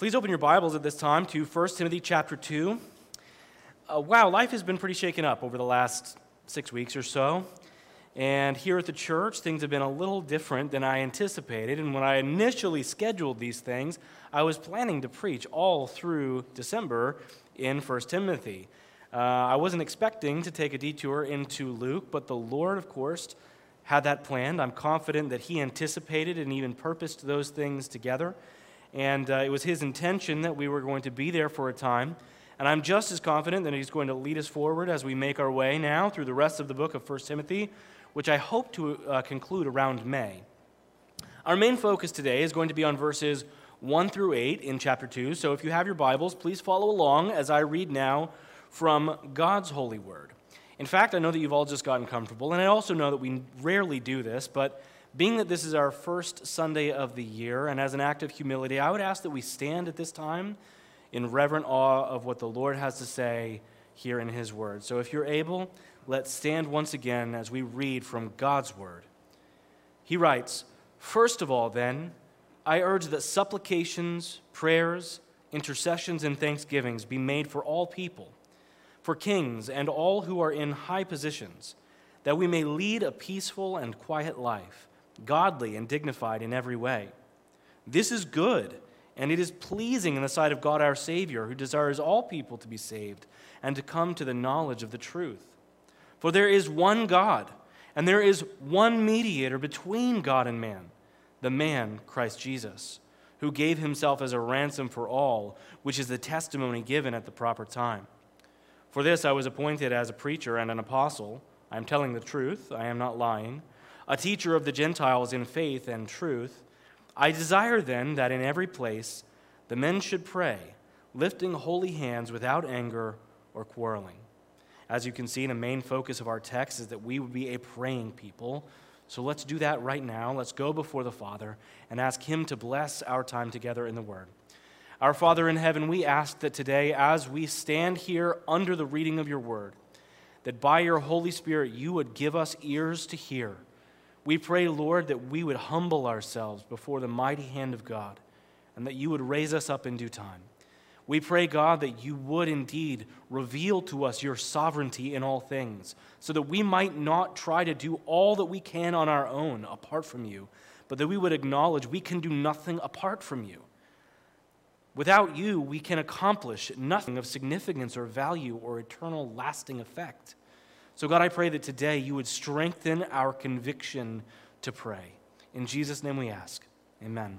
Please open your Bibles at this time to 1 Timothy chapter 2. Uh, wow, life has been pretty shaken up over the last six weeks or so. And here at the church, things have been a little different than I anticipated. And when I initially scheduled these things, I was planning to preach all through December in 1 Timothy. Uh, I wasn't expecting to take a detour into Luke, but the Lord, of course, had that planned. I'm confident that He anticipated and even purposed those things together. And uh, it was his intention that we were going to be there for a time. And I'm just as confident that he's going to lead us forward as we make our way now through the rest of the book of 1 Timothy, which I hope to uh, conclude around May. Our main focus today is going to be on verses 1 through 8 in chapter 2. So if you have your Bibles, please follow along as I read now from God's holy word. In fact, I know that you've all just gotten comfortable, and I also know that we rarely do this, but being that this is our first Sunday of the year, and as an act of humility, I would ask that we stand at this time in reverent awe of what the Lord has to say here in His Word. So if you're able, let's stand once again as we read from God's Word. He writes, First of all, then, I urge that supplications, prayers, intercessions, and thanksgivings be made for all people, for kings and all who are in high positions, that we may lead a peaceful and quiet life godly and dignified in every way. This is good, and it is pleasing in the sight of God our Savior, who desires all people to be saved and to come to the knowledge of the truth. For there is one God, and there is one mediator between God and man, the man, Christ Jesus, who gave himself as a ransom for all, which is the testimony given at the proper time. For this I was appointed as a preacher and an apostle. I am telling the truth, I am not lying a teacher of the Gentiles in faith and truth. I desire then that in every place the men should pray, lifting holy hands without anger or quarreling. As you can see, the main focus of our text is that we would be a praying people. So let's do that right now. Let's go before the Father and ask Him to bless our time together in the Word. Our Father in heaven, we ask that today, as we stand here under the reading of your Word, that by your Holy Spirit you would give us ears to hear we pray, Lord, that we would humble ourselves before the mighty hand of God and that you would raise us up in due time. We pray, God, that you would indeed reveal to us your sovereignty in all things, so that we might not try to do all that we can on our own apart from you, but that we would acknowledge we can do nothing apart from you. Without you, we can accomplish nothing of significance or value or eternal lasting effect. So, God, I pray that today you would strengthen our conviction to pray. In Jesus' name we ask. Amen.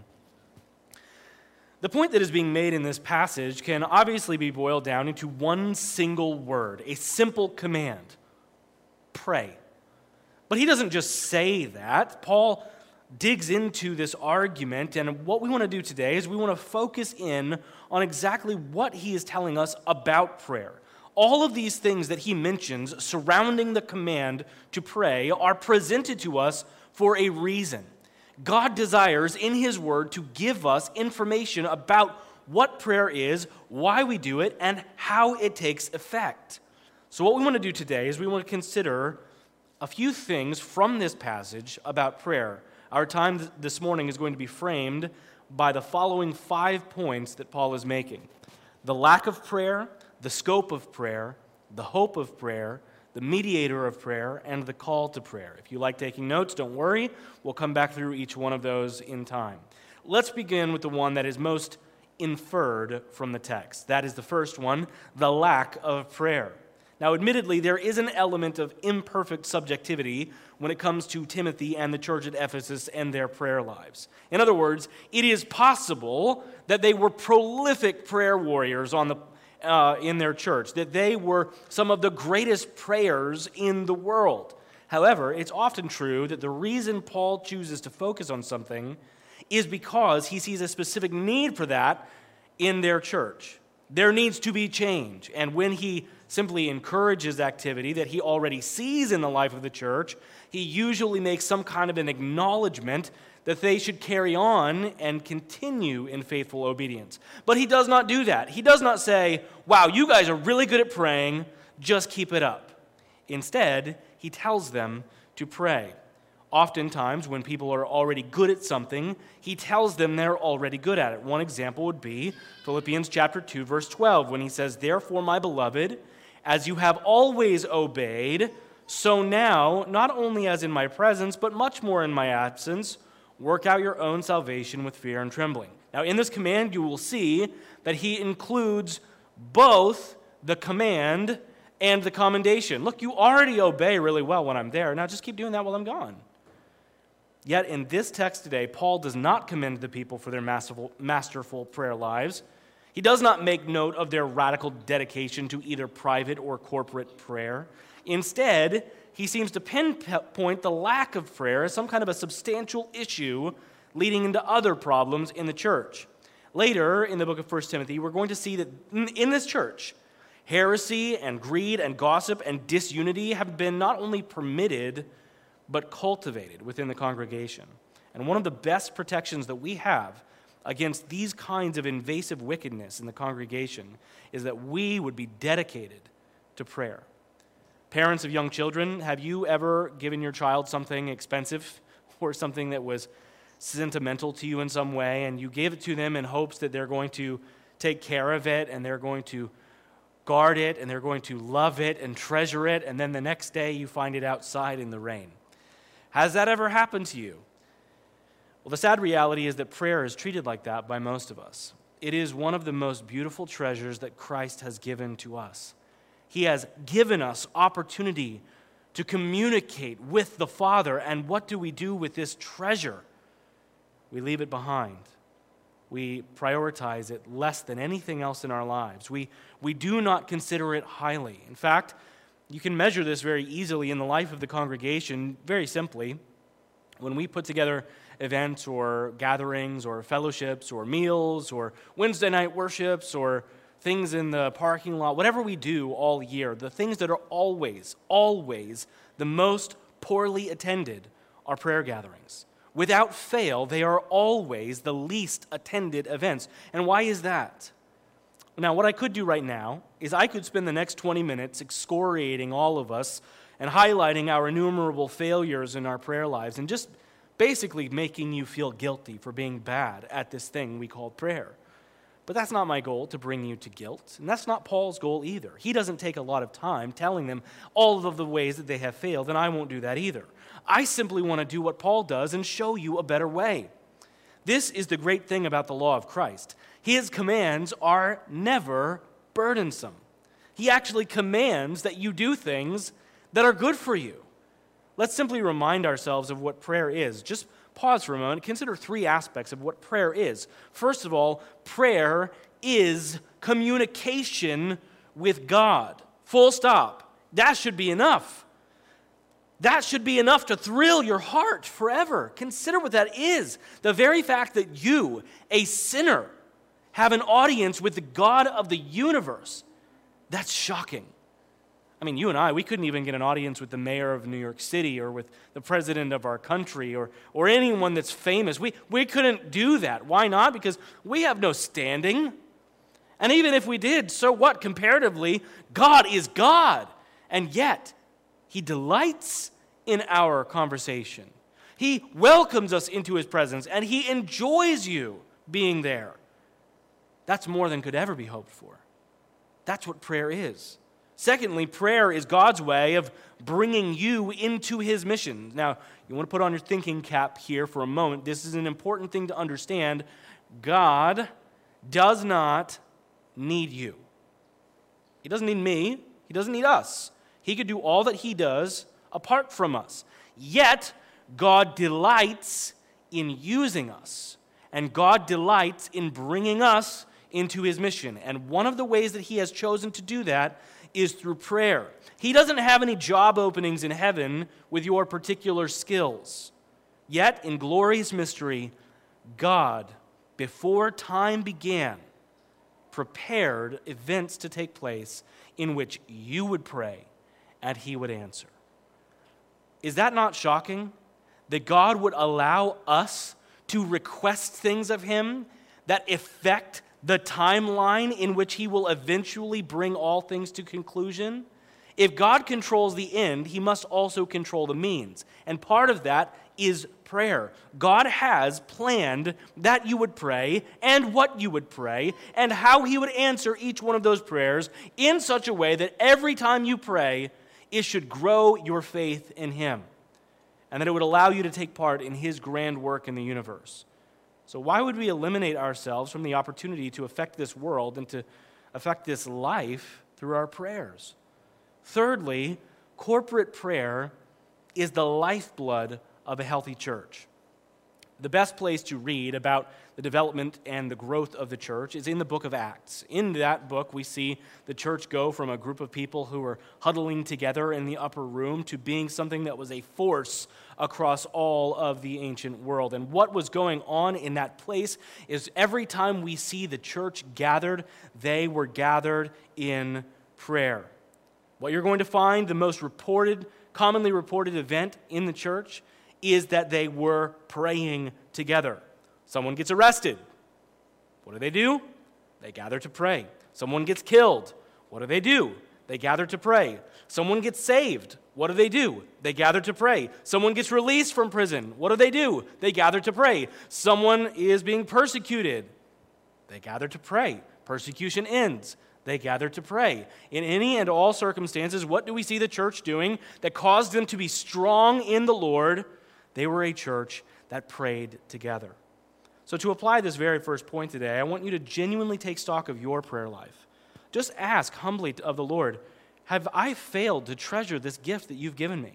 The point that is being made in this passage can obviously be boiled down into one single word, a simple command pray. But he doesn't just say that. Paul digs into this argument, and what we want to do today is we want to focus in on exactly what he is telling us about prayer. All of these things that he mentions surrounding the command to pray are presented to us for a reason. God desires in his word to give us information about what prayer is, why we do it, and how it takes effect. So, what we want to do today is we want to consider a few things from this passage about prayer. Our time this morning is going to be framed by the following five points that Paul is making the lack of prayer, the scope of prayer, the hope of prayer, the mediator of prayer, and the call to prayer. If you like taking notes, don't worry. We'll come back through each one of those in time. Let's begin with the one that is most inferred from the text. That is the first one the lack of prayer. Now, admittedly, there is an element of imperfect subjectivity when it comes to Timothy and the church at Ephesus and their prayer lives. In other words, it is possible that they were prolific prayer warriors on the uh, in their church, that they were some of the greatest prayers in the world. However, it's often true that the reason Paul chooses to focus on something is because he sees a specific need for that in their church. There needs to be change. And when he simply encourages activity that he already sees in the life of the church, he usually makes some kind of an acknowledgement that they should carry on and continue in faithful obedience. But he does not do that. He does not say, Wow, you guys are really good at praying, just keep it up. Instead, he tells them to pray. Oftentimes, when people are already good at something, he tells them they're already good at it. One example would be Philippians chapter 2 verse 12 when he says, "Therefore, my beloved, as you have always obeyed, so now, not only as in my presence, but much more in my absence, work out your own salvation with fear and trembling." Now, in this command, you will see that he includes both the command and the commendation. Look, you already obey really well when I'm there. Now just keep doing that while I'm gone. Yet in this text today, Paul does not commend the people for their masterful, masterful prayer lives. He does not make note of their radical dedication to either private or corporate prayer. Instead, he seems to pinpoint the lack of prayer as some kind of a substantial issue leading into other problems in the church. Later in the book of 1 Timothy, we're going to see that in this church, heresy and greed and gossip and disunity have been not only permitted, but cultivated within the congregation. And one of the best protections that we have against these kinds of invasive wickedness in the congregation is that we would be dedicated to prayer. Parents of young children, have you ever given your child something expensive or something that was sentimental to you in some way, and you gave it to them in hopes that they're going to take care of it and they're going to guard it and they're going to love it and treasure it, and then the next day you find it outside in the rain? Has that ever happened to you? Well, the sad reality is that prayer is treated like that by most of us. It is one of the most beautiful treasures that Christ has given to us. He has given us opportunity to communicate with the Father. And what do we do with this treasure? We leave it behind. We prioritize it less than anything else in our lives. We, we do not consider it highly. In fact, you can measure this very easily in the life of the congregation, very simply. When we put together events or gatherings or fellowships or meals or Wednesday night worships or things in the parking lot, whatever we do all year, the things that are always, always the most poorly attended are prayer gatherings. Without fail, they are always the least attended events. And why is that? Now, what I could do right now is I could spend the next 20 minutes excoriating all of us and highlighting our innumerable failures in our prayer lives and just basically making you feel guilty for being bad at this thing we call prayer. But that's not my goal to bring you to guilt, and that's not Paul's goal either. He doesn't take a lot of time telling them all of the ways that they have failed, and I won't do that either. I simply want to do what Paul does and show you a better way. This is the great thing about the law of Christ. His commands are never burdensome. He actually commands that you do things that are good for you. Let's simply remind ourselves of what prayer is. Just pause for a moment. Consider three aspects of what prayer is. First of all, prayer is communication with God. Full stop. That should be enough. That should be enough to thrill your heart forever. Consider what that is. The very fact that you, a sinner, have an audience with the God of the universe. That's shocking. I mean, you and I, we couldn't even get an audience with the mayor of New York City or with the president of our country or, or anyone that's famous. We, we couldn't do that. Why not? Because we have no standing. And even if we did, so what? Comparatively, God is God. And yet, he delights in our conversation. He welcomes us into His presence and He enjoys you being there. That's more than could ever be hoped for. That's what prayer is. Secondly, prayer is God's way of bringing you into His mission. Now, you want to put on your thinking cap here for a moment. This is an important thing to understand. God does not need you. He doesn't need me. He doesn't need us. He could do all that He does apart from us. Yet, God delights in using us, and God delights in bringing us into his mission. And one of the ways that he has chosen to do that is through prayer. He doesn't have any job openings in heaven with your particular skills. Yet, in glorious mystery, God, before time began, prepared events to take place in which you would pray and he would answer. Is that not shocking? That God would allow us to request things of Him that affect the timeline in which He will eventually bring all things to conclusion? If God controls the end, He must also control the means. And part of that is prayer. God has planned that you would pray and what you would pray and how He would answer each one of those prayers in such a way that every time you pray, it should grow your faith in Him and that it would allow you to take part in His grand work in the universe. So, why would we eliminate ourselves from the opportunity to affect this world and to affect this life through our prayers? Thirdly, corporate prayer is the lifeblood of a healthy church. The best place to read about the development and the growth of the church is in the book of Acts. In that book, we see the church go from a group of people who were huddling together in the upper room to being something that was a force across all of the ancient world. And what was going on in that place is every time we see the church gathered, they were gathered in prayer. What you're going to find, the most reported, commonly reported event in the church is that they were praying together. Someone gets arrested. What do they do? They gather to pray. Someone gets killed. What do they do? They gather to pray. Someone gets saved. What do they do? They gather to pray. Someone gets released from prison. What do they do? They gather to pray. Someone is being persecuted. They gather to pray. Persecution ends. They gather to pray. In any and all circumstances, what do we see the church doing that caused them to be strong in the Lord? They were a church that prayed together. So, to apply this very first point today, I want you to genuinely take stock of your prayer life. Just ask humbly of the Lord Have I failed to treasure this gift that you've given me?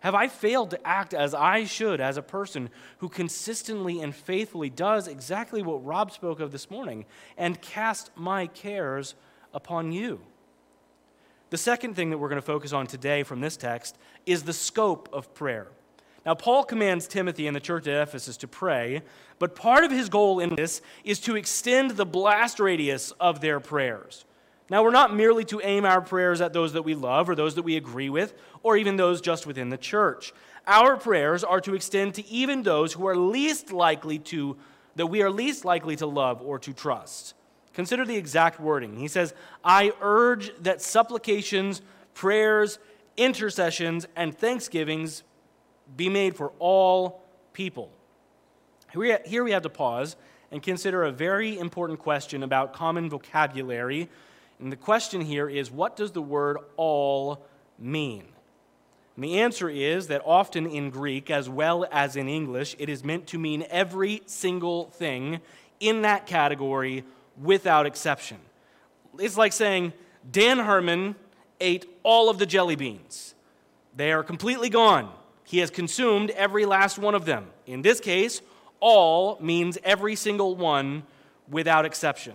Have I failed to act as I should as a person who consistently and faithfully does exactly what Rob spoke of this morning and cast my cares upon you? The second thing that we're going to focus on today from this text is the scope of prayer. Now, Paul commands Timothy and the church at Ephesus to pray, but part of his goal in this is to extend the blast radius of their prayers. Now, we're not merely to aim our prayers at those that we love or those that we agree with, or even those just within the church. Our prayers are to extend to even those who are least likely to, that we are least likely to love or to trust. Consider the exact wording. He says, I urge that supplications, prayers, intercessions, and thanksgivings be made for all people. Here we have to pause and consider a very important question about common vocabulary. And the question here is what does the word all mean? And the answer is that often in Greek, as well as in English, it is meant to mean every single thing in that category without exception. It's like saying, Dan Harmon ate all of the jelly beans. They are completely gone. He has consumed every last one of them. In this case, all means every single one without exception.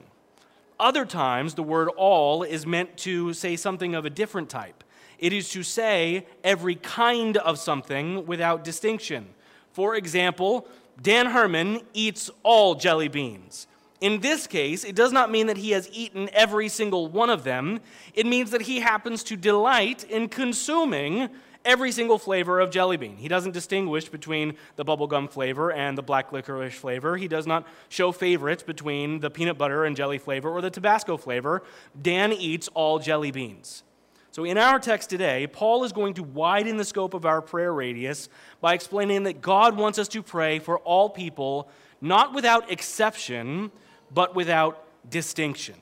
Other times, the word all is meant to say something of a different type. It is to say every kind of something without distinction. For example, Dan Herman eats all jelly beans. In this case, it does not mean that he has eaten every single one of them. It means that he happens to delight in consuming every single flavor of jelly bean. He doesn't distinguish between the bubblegum flavor and the black licorice flavor. He does not show favorites between the peanut butter and jelly flavor or the Tabasco flavor. Dan eats all jelly beans. So, in our text today, Paul is going to widen the scope of our prayer radius by explaining that God wants us to pray for all people, not without exception, but without distinction.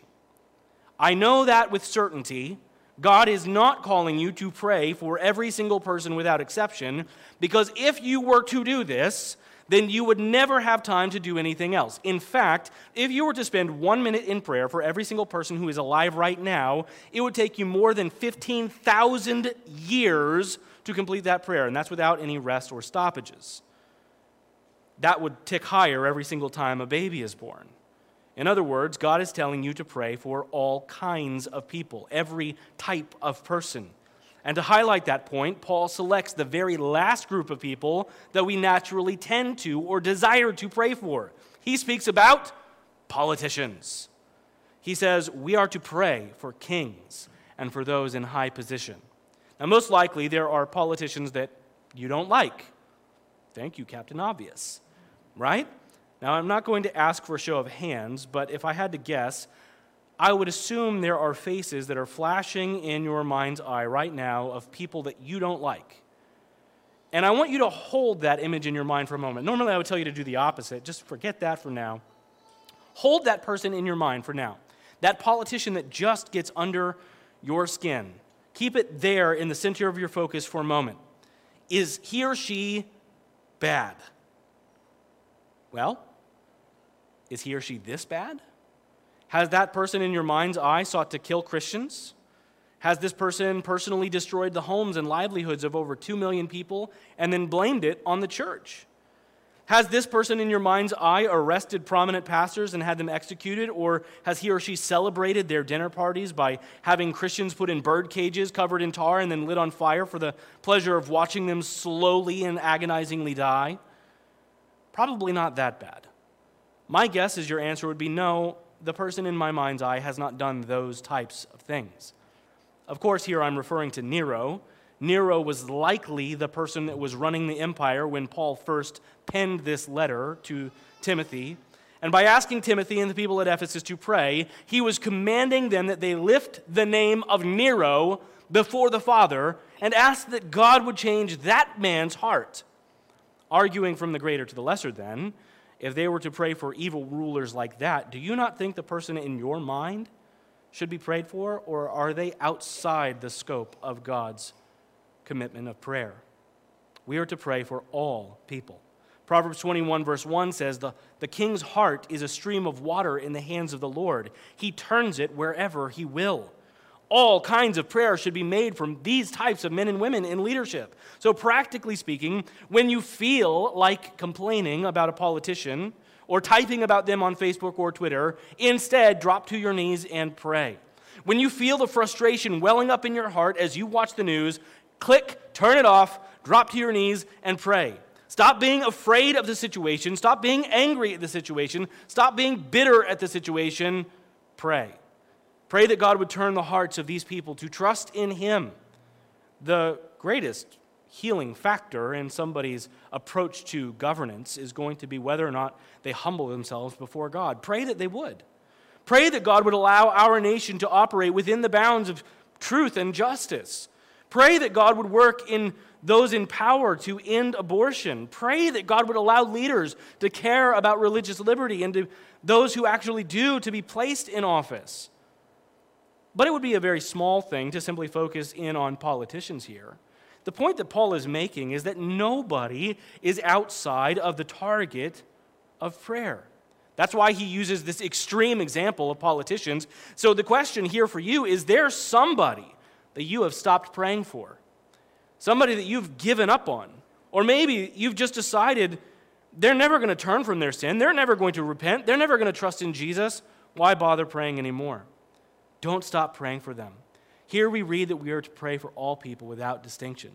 I know that with certainty God is not calling you to pray for every single person without exception, because if you were to do this, then you would never have time to do anything else. In fact, if you were to spend one minute in prayer for every single person who is alive right now, it would take you more than 15,000 years to complete that prayer, and that's without any rest or stoppages. That would tick higher every single time a baby is born. In other words, God is telling you to pray for all kinds of people, every type of person. And to highlight that point, Paul selects the very last group of people that we naturally tend to or desire to pray for. He speaks about politicians. He says, We are to pray for kings and for those in high position. Now, most likely, there are politicians that you don't like. Thank you, Captain Obvious. Right? Now, I'm not going to ask for a show of hands, but if I had to guess, I would assume there are faces that are flashing in your mind's eye right now of people that you don't like. And I want you to hold that image in your mind for a moment. Normally, I would tell you to do the opposite. Just forget that for now. Hold that person in your mind for now. That politician that just gets under your skin. Keep it there in the center of your focus for a moment. Is he or she bad? Well, is he or she this bad? Has that person in your mind's eye sought to kill Christians? Has this person personally destroyed the homes and livelihoods of over 2 million people and then blamed it on the church? Has this person in your mind's eye arrested prominent pastors and had them executed? Or has he or she celebrated their dinner parties by having Christians put in bird cages covered in tar and then lit on fire for the pleasure of watching them slowly and agonizingly die? Probably not that bad. My guess is your answer would be no, the person in my mind's eye has not done those types of things. Of course, here I'm referring to Nero. Nero was likely the person that was running the empire when Paul first penned this letter to Timothy. And by asking Timothy and the people at Ephesus to pray, he was commanding them that they lift the name of Nero before the Father and ask that God would change that man's heart. Arguing from the greater to the lesser, then, if they were to pray for evil rulers like that, do you not think the person in your mind should be prayed for, or are they outside the scope of God's commitment of prayer? We are to pray for all people. Proverbs 21, verse 1 says, the, the king's heart is a stream of water in the hands of the Lord. He turns it wherever he will. All kinds of prayer should be made from these types of men and women in leadership. So, practically speaking, when you feel like complaining about a politician, or typing about them on Facebook or Twitter. Instead, drop to your knees and pray. When you feel the frustration welling up in your heart as you watch the news, click, turn it off, drop to your knees, and pray. Stop being afraid of the situation. Stop being angry at the situation. Stop being bitter at the situation. Pray. Pray that God would turn the hearts of these people to trust in Him. The greatest healing factor in somebody's approach to governance is going to be whether or not they humble themselves before God. Pray that they would. Pray that God would allow our nation to operate within the bounds of truth and justice. Pray that God would work in those in power to end abortion. Pray that God would allow leaders to care about religious liberty and to those who actually do to be placed in office. But it would be a very small thing to simply focus in on politicians here. The point that Paul is making is that nobody is outside of the target of prayer. That's why he uses this extreme example of politicians. So the question here for you is there somebody that you have stopped praying for? Somebody that you've given up on? Or maybe you've just decided they're never going to turn from their sin, they're never going to repent, they're never going to trust in Jesus. Why bother praying anymore? Don't stop praying for them. Here we read that we are to pray for all people without distinction.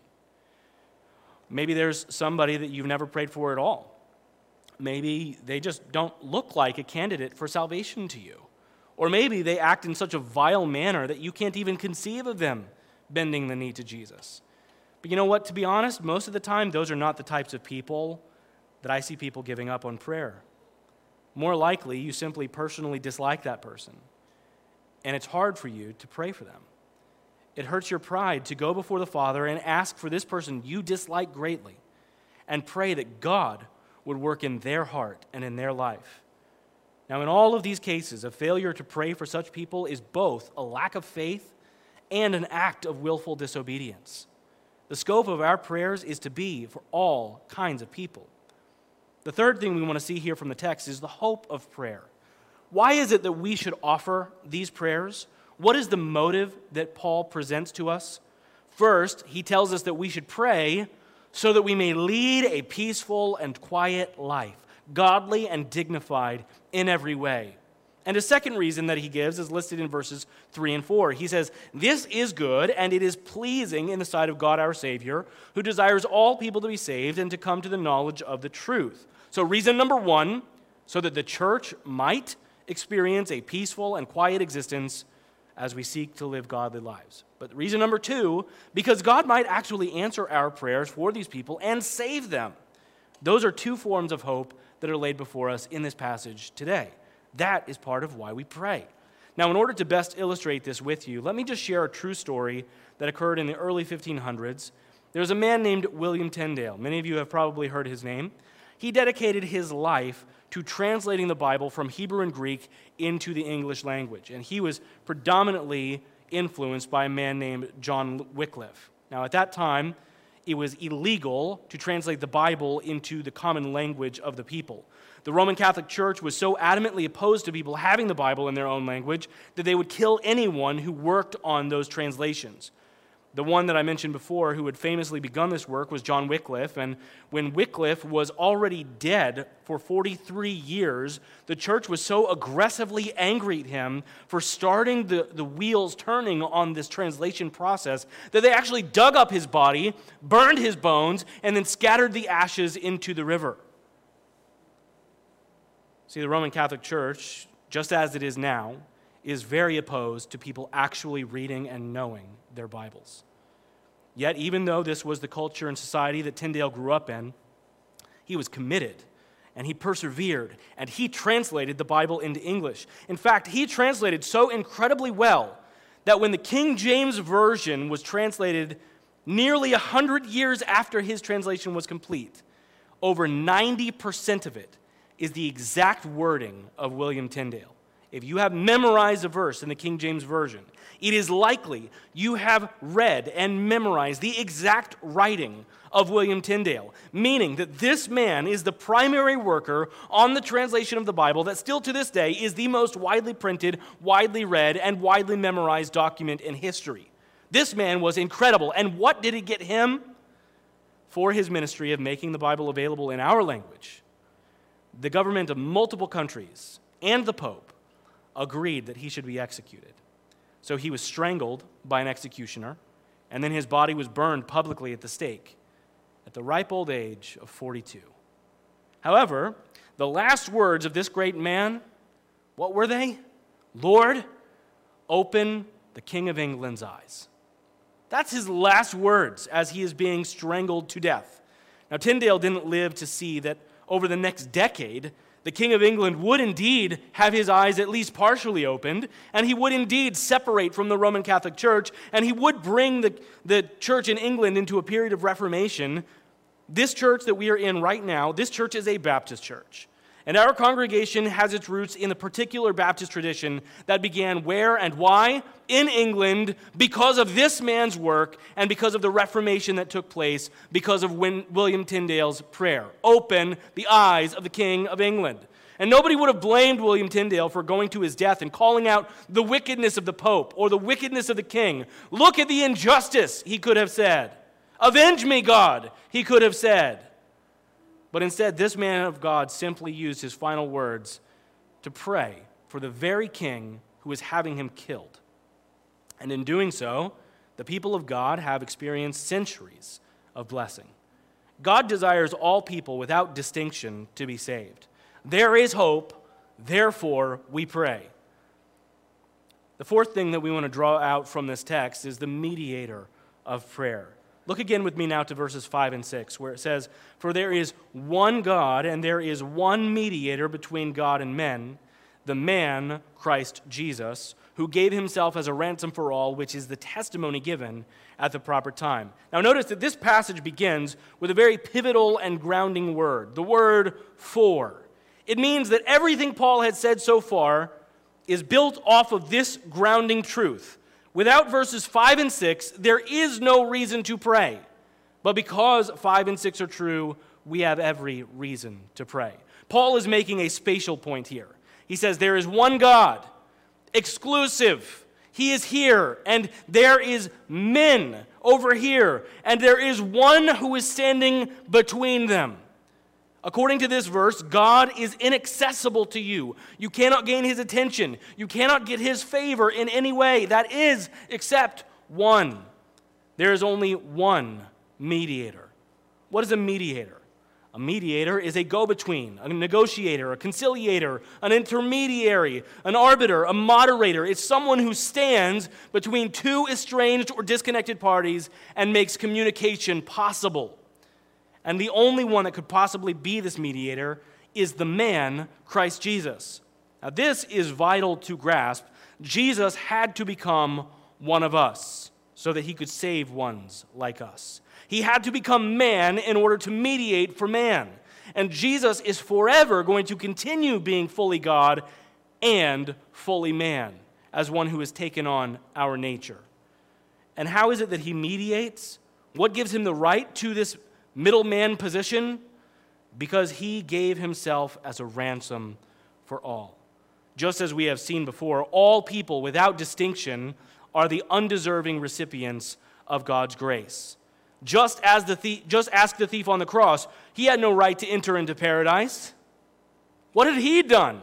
Maybe there's somebody that you've never prayed for at all. Maybe they just don't look like a candidate for salvation to you. Or maybe they act in such a vile manner that you can't even conceive of them bending the knee to Jesus. But you know what? To be honest, most of the time, those are not the types of people that I see people giving up on prayer. More likely, you simply personally dislike that person, and it's hard for you to pray for them. It hurts your pride to go before the Father and ask for this person you dislike greatly and pray that God would work in their heart and in their life. Now, in all of these cases, a failure to pray for such people is both a lack of faith and an act of willful disobedience. The scope of our prayers is to be for all kinds of people. The third thing we want to see here from the text is the hope of prayer. Why is it that we should offer these prayers? What is the motive that Paul presents to us? First, he tells us that we should pray so that we may lead a peaceful and quiet life, godly and dignified in every way. And a second reason that he gives is listed in verses 3 and 4. He says, This is good and it is pleasing in the sight of God our Savior, who desires all people to be saved and to come to the knowledge of the truth. So, reason number one, so that the church might experience a peaceful and quiet existence as we seek to live godly lives. But reason number two, because God might actually answer our prayers for these people and save them. Those are two forms of hope that are laid before us in this passage today. That is part of why we pray. Now, in order to best illustrate this with you, let me just share a true story that occurred in the early 1500s There's a man named William Tyndale. Many of you have probably heard his name. He dedicated his life to translating the Bible from Hebrew and Greek into the English language. And he was predominantly influenced by a man named John Wycliffe. Now, at that time, it was illegal to translate the Bible into the common language of the people. The Roman Catholic Church was so adamantly opposed to people having the Bible in their own language that they would kill anyone who worked on those translations. The one that I mentioned before, who had famously begun this work, was John Wycliffe. And when Wycliffe was already dead for 43 years, the church was so aggressively angry at him for starting the, the wheels turning on this translation process that they actually dug up his body, burned his bones, and then scattered the ashes into the river. See, the Roman Catholic Church, just as it is now, is very opposed to people actually reading and knowing their Bibles. Yet, even though this was the culture and society that Tyndale grew up in, he was committed and he persevered and he translated the Bible into English. In fact, he translated so incredibly well that when the King James Version was translated nearly 100 years after his translation was complete, over 90% of it is the exact wording of William Tyndale. If you have memorized a verse in the King James Version, it is likely you have read and memorized the exact writing of William Tyndale, meaning that this man is the primary worker on the translation of the Bible that still to this day is the most widely printed, widely read, and widely memorized document in history. This man was incredible. And what did it get him? For his ministry of making the Bible available in our language, the government of multiple countries and the Pope agreed that he should be executed. So he was strangled by an executioner, and then his body was burned publicly at the stake at the ripe old age of 42. However, the last words of this great man, what were they? Lord, open the King of England's eyes. That's his last words as he is being strangled to death. Now, Tyndale didn't live to see that over the next decade, the King of England would indeed have his eyes at least partially opened, and he would indeed separate from the Roman Catholic Church, and he would bring the, the church in England into a period of reformation. This church that we are in right now, this church is a Baptist church. And our congregation has its roots in the particular Baptist tradition that began where and why? In England, because of this man's work and because of the Reformation that took place, because of William Tyndale's prayer. Open the eyes of the King of England. And nobody would have blamed William Tyndale for going to his death and calling out the wickedness of the Pope or the wickedness of the king. Look at the injustice, he could have said. Avenge me, God, he could have said. But instead, this man of God simply used his final words to pray for the very king who was having him killed. And in doing so, the people of God have experienced centuries of blessing. God desires all people without distinction to be saved. There is hope, therefore we pray. The fourth thing that we want to draw out from this text is the mediator of prayer. Look again with me now to verses 5 and 6, where it says, For there is one God, and there is one mediator between God and men, the man, Christ Jesus, who gave himself as a ransom for all, which is the testimony given at the proper time. Now, notice that this passage begins with a very pivotal and grounding word the word for. It means that everything Paul had said so far is built off of this grounding truth Without verses 5 and 6, there is no reason to pray. But because 5 and 6 are true, we have every reason to pray. Paul is making a spatial point here. He says, There is one God, exclusive. He is here, and there is men over here, and there is one who is standing between them. According to this verse, God is inaccessible to you. You cannot gain his attention. You cannot get his favor in any way. That is, except one. There is only one mediator. What is a mediator? A mediator is a go between, a negotiator, a conciliator, an intermediary, an arbiter, a moderator. It's someone who stands between two estranged or disconnected parties and makes communication possible. And the only one that could possibly be this mediator is the man, Christ Jesus. Now, this is vital to grasp. Jesus had to become one of us. so that he could save ones like us. He had to become man in order to mediate for man. And Jesus is forever going to continue being fully God and fully man as one who has taken on our nature. And how is it that he mediates? What gives him the right to this middleman position? Because he gave himself as a ransom for all. Just as we have seen before, all people without distinction are the undeserving recipients of God's grace. Just as the thief, just ask the thief on the cross, he had no right to enter into paradise. What had he done?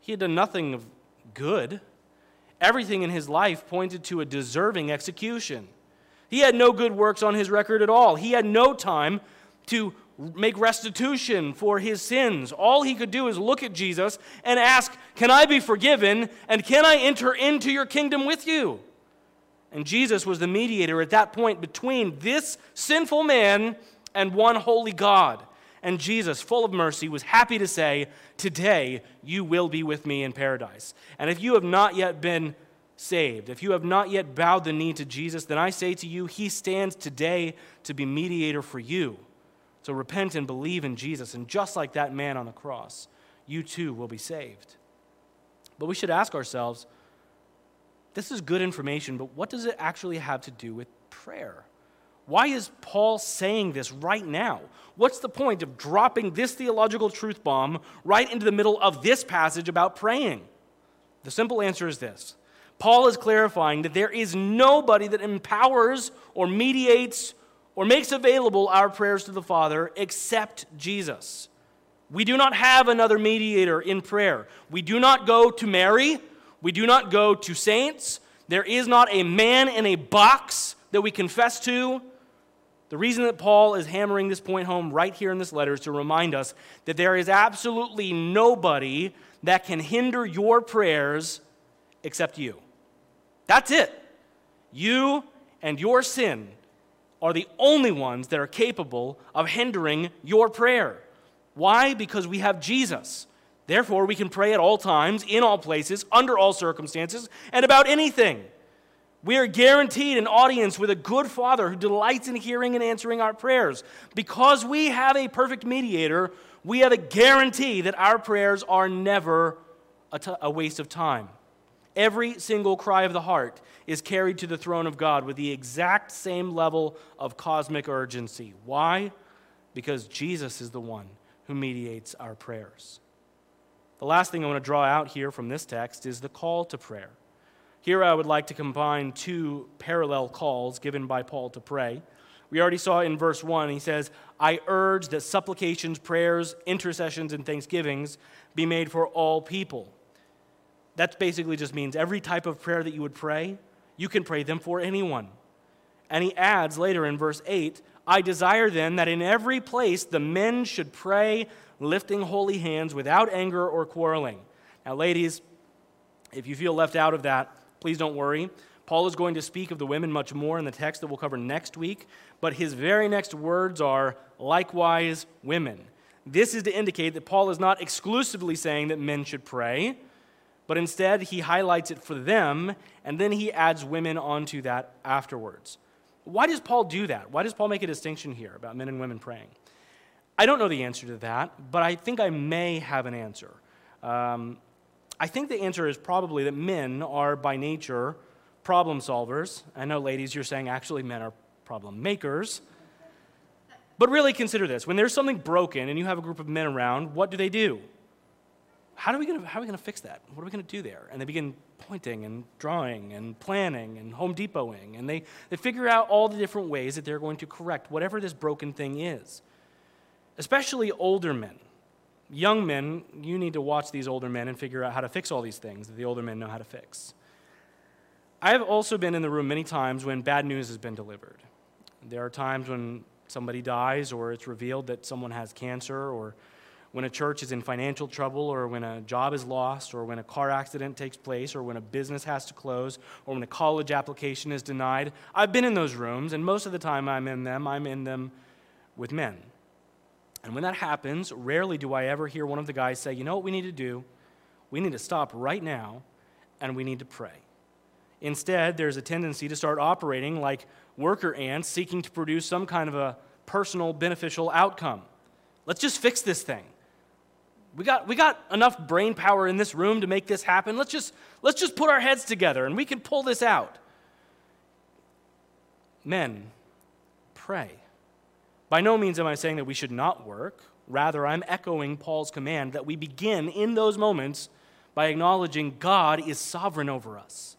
He had done nothing of good. Everything in his life pointed to a deserving execution. He had no good works on his record at all. He had no time to make restitution for his sins. All he could do is look at Jesus and ask, Can I be forgiven? And can I enter into your kingdom with you? And Jesus was the mediator at that point between this sinful man and one holy God. And Jesus, full of mercy, was happy to say, Today you will be with me in paradise. And if you have not yet been saved, if you have not yet bowed the knee to Jesus, then I say to you, He stands today to be mediator for you. So repent and believe in Jesus. And just like that man on the cross, you too will be saved. But we should ask ourselves this is good information, but what does it actually have to do with prayer? Why is Paul saying this right now? What's the point of dropping this theological truth bomb right into the middle of this passage about praying? The simple answer is this Paul is clarifying that there is nobody that empowers or mediates or makes available our prayers to the Father except Jesus. We do not have another mediator in prayer. We do not go to Mary. We do not go to saints. There is not a man in a box that we confess to. The reason that Paul is hammering this point home right here in this letter is to remind us that there is absolutely nobody that can hinder your prayers except you. That's it. You and your sin are the only ones that are capable of hindering your prayer. Why? Because we have Jesus. Therefore, we can pray at all times, in all places, under all circumstances, and about anything. We are guaranteed an audience with a good Father who delights in hearing and answering our prayers. Because we have a perfect mediator, we have a guarantee that our prayers are never a, t- a waste of time. Every single cry of the heart is carried to the throne of God with the exact same level of cosmic urgency. Why? Because Jesus is the one who mediates our prayers. The last thing I want to draw out here from this text is the call to prayer. Here I would like to combine two parallel calls given by Paul to pray. We already saw in verse 1, he says, I urge that supplications, prayers, intercessions, and thanksgivings be made for all people. That basically just means every type of prayer that you would pray, you can pray them for anyone. And he adds later in verse 8, I desire then that in every place the men should pray, lifting holy hands without anger or quarreling. Now, ladies, if you feel left out of that, Please don't worry. Paul is going to speak of the women much more in the text that we'll cover next week, but his very next words are likewise women. This is to indicate that Paul is not exclusively saying that men should pray, but instead he highlights it for them, and then he adds women onto that afterwards. Why does Paul do that? Why does Paul make a distinction here about men and women praying? I don't know the answer to that, but I think I may have an answer. Um, I think the answer is probably that men are by nature problem solvers. I know, ladies, you're saying actually men are problem makers. But really consider this when there's something broken and you have a group of men around, what do they do? How are we going to fix that? What are we going to do there? And they begin pointing and drawing and planning and Home Depoting. And they, they figure out all the different ways that they're going to correct whatever this broken thing is. Especially older men young men, you need to watch these older men and figure out how to fix all these things that the older men know how to fix. I have also been in the room many times when bad news has been delivered. There are times when somebody dies, or it's revealed that someone has cancer, or when a church is in financial trouble, or when a job is lost, or when a car accident takes place, or when a business has to close, or when a college application is denied. I've been in those rooms, and most of the time I'm in them, I'm in them with men. And when that happens, rarely do I ever hear one of the guys say, you know what we need to do? We need to stop right now and we need to pray. Instead, there's a tendency to start operating like worker ants seeking to produce some kind of a personal beneficial outcome. Let's just fix this thing. We got, we got enough brain power in this room to make this happen. Let's just, let's just put our heads together and we can pull this out. Men, pray. By no means am I saying that we should not work. Rather, I'm echoing Paul's command that we begin in those moments by acknowledging God is sovereign over us.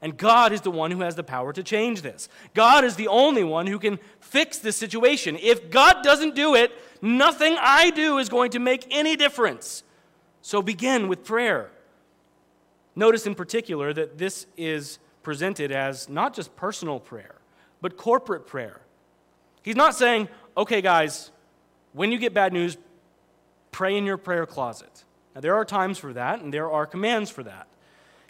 And God is the one who has the power to change this. God is the only one who can fix this situation. If God doesn't do it, nothing I do is going to make any difference. So begin with prayer. Notice in particular that this is presented as not just personal prayer, but corporate prayer. He's not saying, okay, guys, when you get bad news, pray in your prayer closet. Now, there are times for that, and there are commands for that.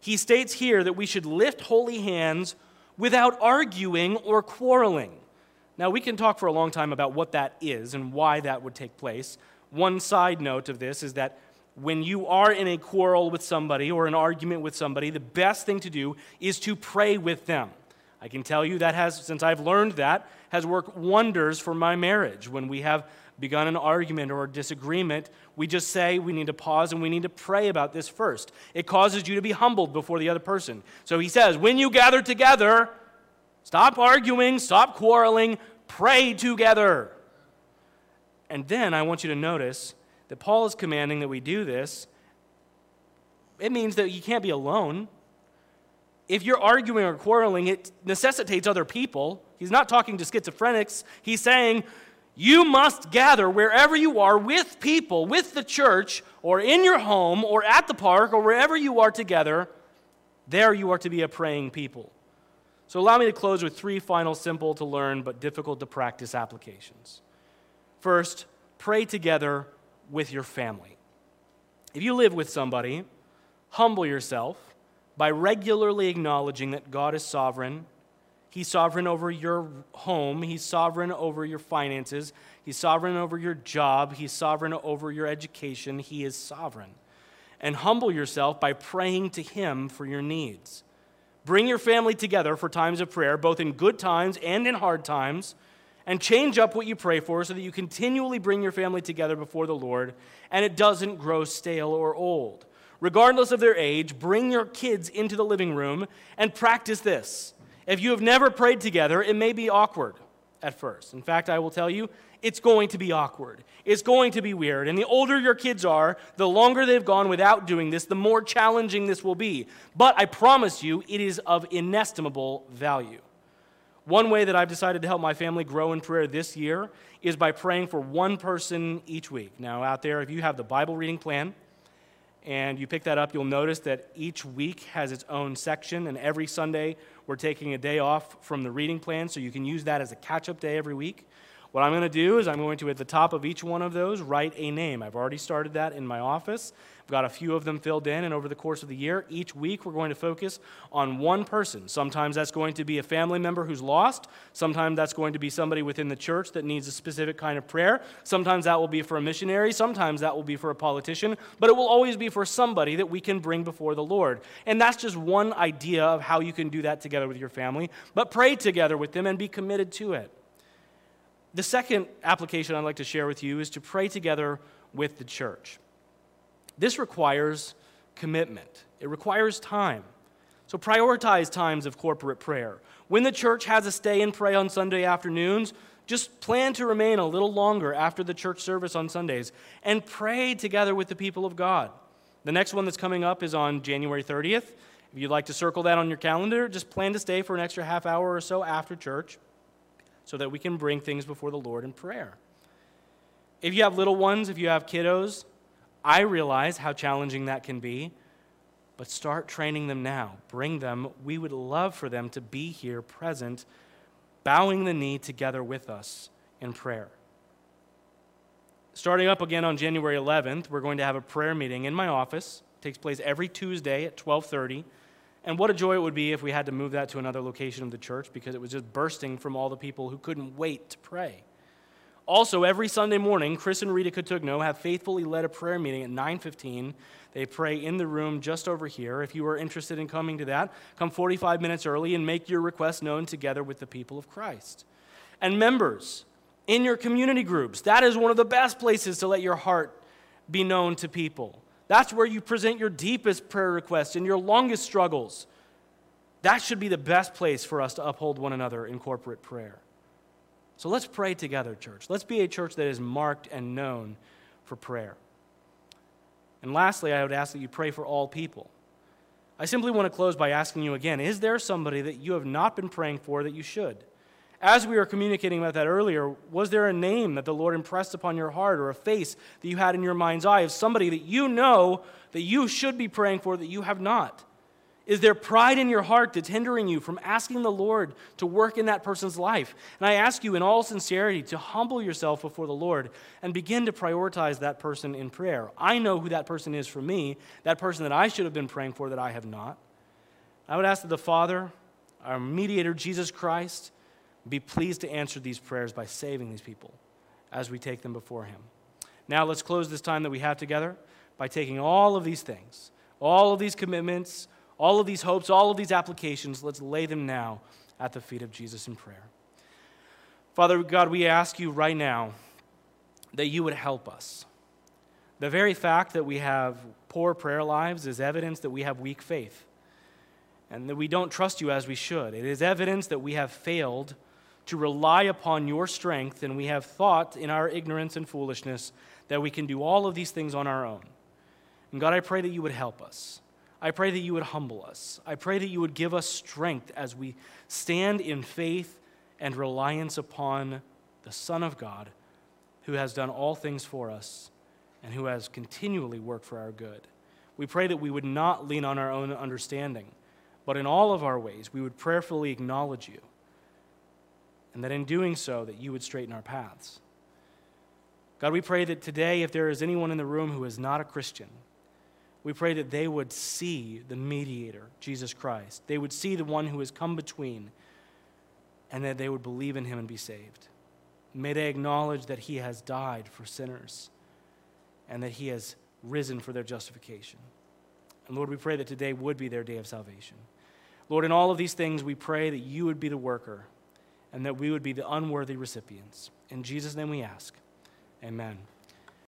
He states here that we should lift holy hands without arguing or quarreling. Now, we can talk for a long time about what that is and why that would take place. One side note of this is that when you are in a quarrel with somebody or an argument with somebody, the best thing to do is to pray with them. I can tell you that has, since I've learned that, has worked wonders for my marriage. When we have begun an argument or a disagreement, we just say we need to pause and we need to pray about this first. It causes you to be humbled before the other person. So he says, when you gather together, stop arguing, stop quarreling, pray together. And then I want you to notice that Paul is commanding that we do this. It means that you can't be alone. If you're arguing or quarreling, it necessitates other people. He's not talking to schizophrenics. He's saying, you must gather wherever you are with people, with the church, or in your home, or at the park, or wherever you are together. There you are to be a praying people. So, allow me to close with three final simple to learn but difficult to practice applications. First, pray together with your family. If you live with somebody, humble yourself by regularly acknowledging that God is sovereign He's sovereign over your home. He's sovereign over your finances. He's sovereign over your job. He's sovereign over your education. He is sovereign. And humble yourself by praying to Him for your needs. Bring your family together for times of prayer, both in good times and in hard times, and change up what you pray for so that you continually bring your family together before the Lord and it doesn't grow stale or old. Regardless of their age, bring your kids into the living room and practice this if you have never prayed together, it may be awkward at first. In fact, I will tell you, it's going to be awkward. It's going to be weird. And the older your kids are, the longer they've gone without doing this, the more challenging this will be. But I promise you, it is of inestimable value. One way that I've decided to help my family grow in prayer this year is by praying for one person each week. Now, out there, if you have the Bible reading plan, and you pick that up, you'll notice that each week has its own section, and every Sunday we're taking a day off from the reading plan, so you can use that as a catch up day every week. What I'm going to do is I'm going to, at the top of each one of those, write a name. I've already started that in my office. I've got a few of them filled in, and over the course of the year, each week we're going to focus on one person. Sometimes that's going to be a family member who's lost. Sometimes that's going to be somebody within the church that needs a specific kind of prayer. Sometimes that will be for a missionary. Sometimes that will be for a politician. But it will always be for somebody that we can bring before the Lord. And that's just one idea of how you can do that together with your family. But pray together with them and be committed to it. The second application I'd like to share with you is to pray together with the church. This requires commitment, it requires time. So prioritize times of corporate prayer. When the church has a stay and pray on Sunday afternoons, just plan to remain a little longer after the church service on Sundays and pray together with the people of God. The next one that's coming up is on January 30th. If you'd like to circle that on your calendar, just plan to stay for an extra half hour or so after church so that we can bring things before the Lord in prayer. If you have little ones, if you have kiddos, I realize how challenging that can be, but start training them now. Bring them. We would love for them to be here present, bowing the knee together with us in prayer. Starting up again on January 11th, we're going to have a prayer meeting in my office. It takes place every Tuesday at 1230. And what a joy it would be if we had to move that to another location of the church because it was just bursting from all the people who couldn't wait to pray. Also, every Sunday morning, Chris and Rita Cotugno have faithfully led a prayer meeting at 9:15. They pray in the room just over here. If you are interested in coming to that, come 45 minutes early and make your request known together with the people of Christ. And members, in your community groups, that is one of the best places to let your heart be known to people. That's where you present your deepest prayer requests and your longest struggles. That should be the best place for us to uphold one another in corporate prayer. So let's pray together, church. Let's be a church that is marked and known for prayer. And lastly, I would ask that you pray for all people. I simply want to close by asking you again is there somebody that you have not been praying for that you should? As we were communicating about that earlier, was there a name that the Lord impressed upon your heart or a face that you had in your mind's eye of somebody that you know that you should be praying for that you have not? Is there pride in your heart that's hindering you from asking the Lord to work in that person's life? And I ask you in all sincerity to humble yourself before the Lord and begin to prioritize that person in prayer. I know who that person is for me, that person that I should have been praying for that I have not. I would ask that the Father, our mediator, Jesus Christ, be pleased to answer these prayers by saving these people as we take them before Him. Now, let's close this time that we have together by taking all of these things, all of these commitments, all of these hopes, all of these applications, let's lay them now at the feet of Jesus in prayer. Father God, we ask you right now that you would help us. The very fact that we have poor prayer lives is evidence that we have weak faith and that we don't trust you as we should. It is evidence that we have failed to rely upon your strength and we have thought in our ignorance and foolishness that we can do all of these things on our own. And God, I pray that you would help us. I pray that you would humble us. I pray that you would give us strength as we stand in faith and reliance upon the Son of God, who has done all things for us and who has continually worked for our good. We pray that we would not lean on our own understanding, but in all of our ways, we would prayerfully acknowledge you, and that in doing so, that you would straighten our paths. God, we pray that today, if there is anyone in the room who is not a Christian, we pray that they would see the mediator, Jesus Christ. They would see the one who has come between, and that they would believe in him and be saved. May they acknowledge that he has died for sinners and that he has risen for their justification. And Lord, we pray that today would be their day of salvation. Lord, in all of these things, we pray that you would be the worker and that we would be the unworthy recipients. In Jesus' name we ask. Amen.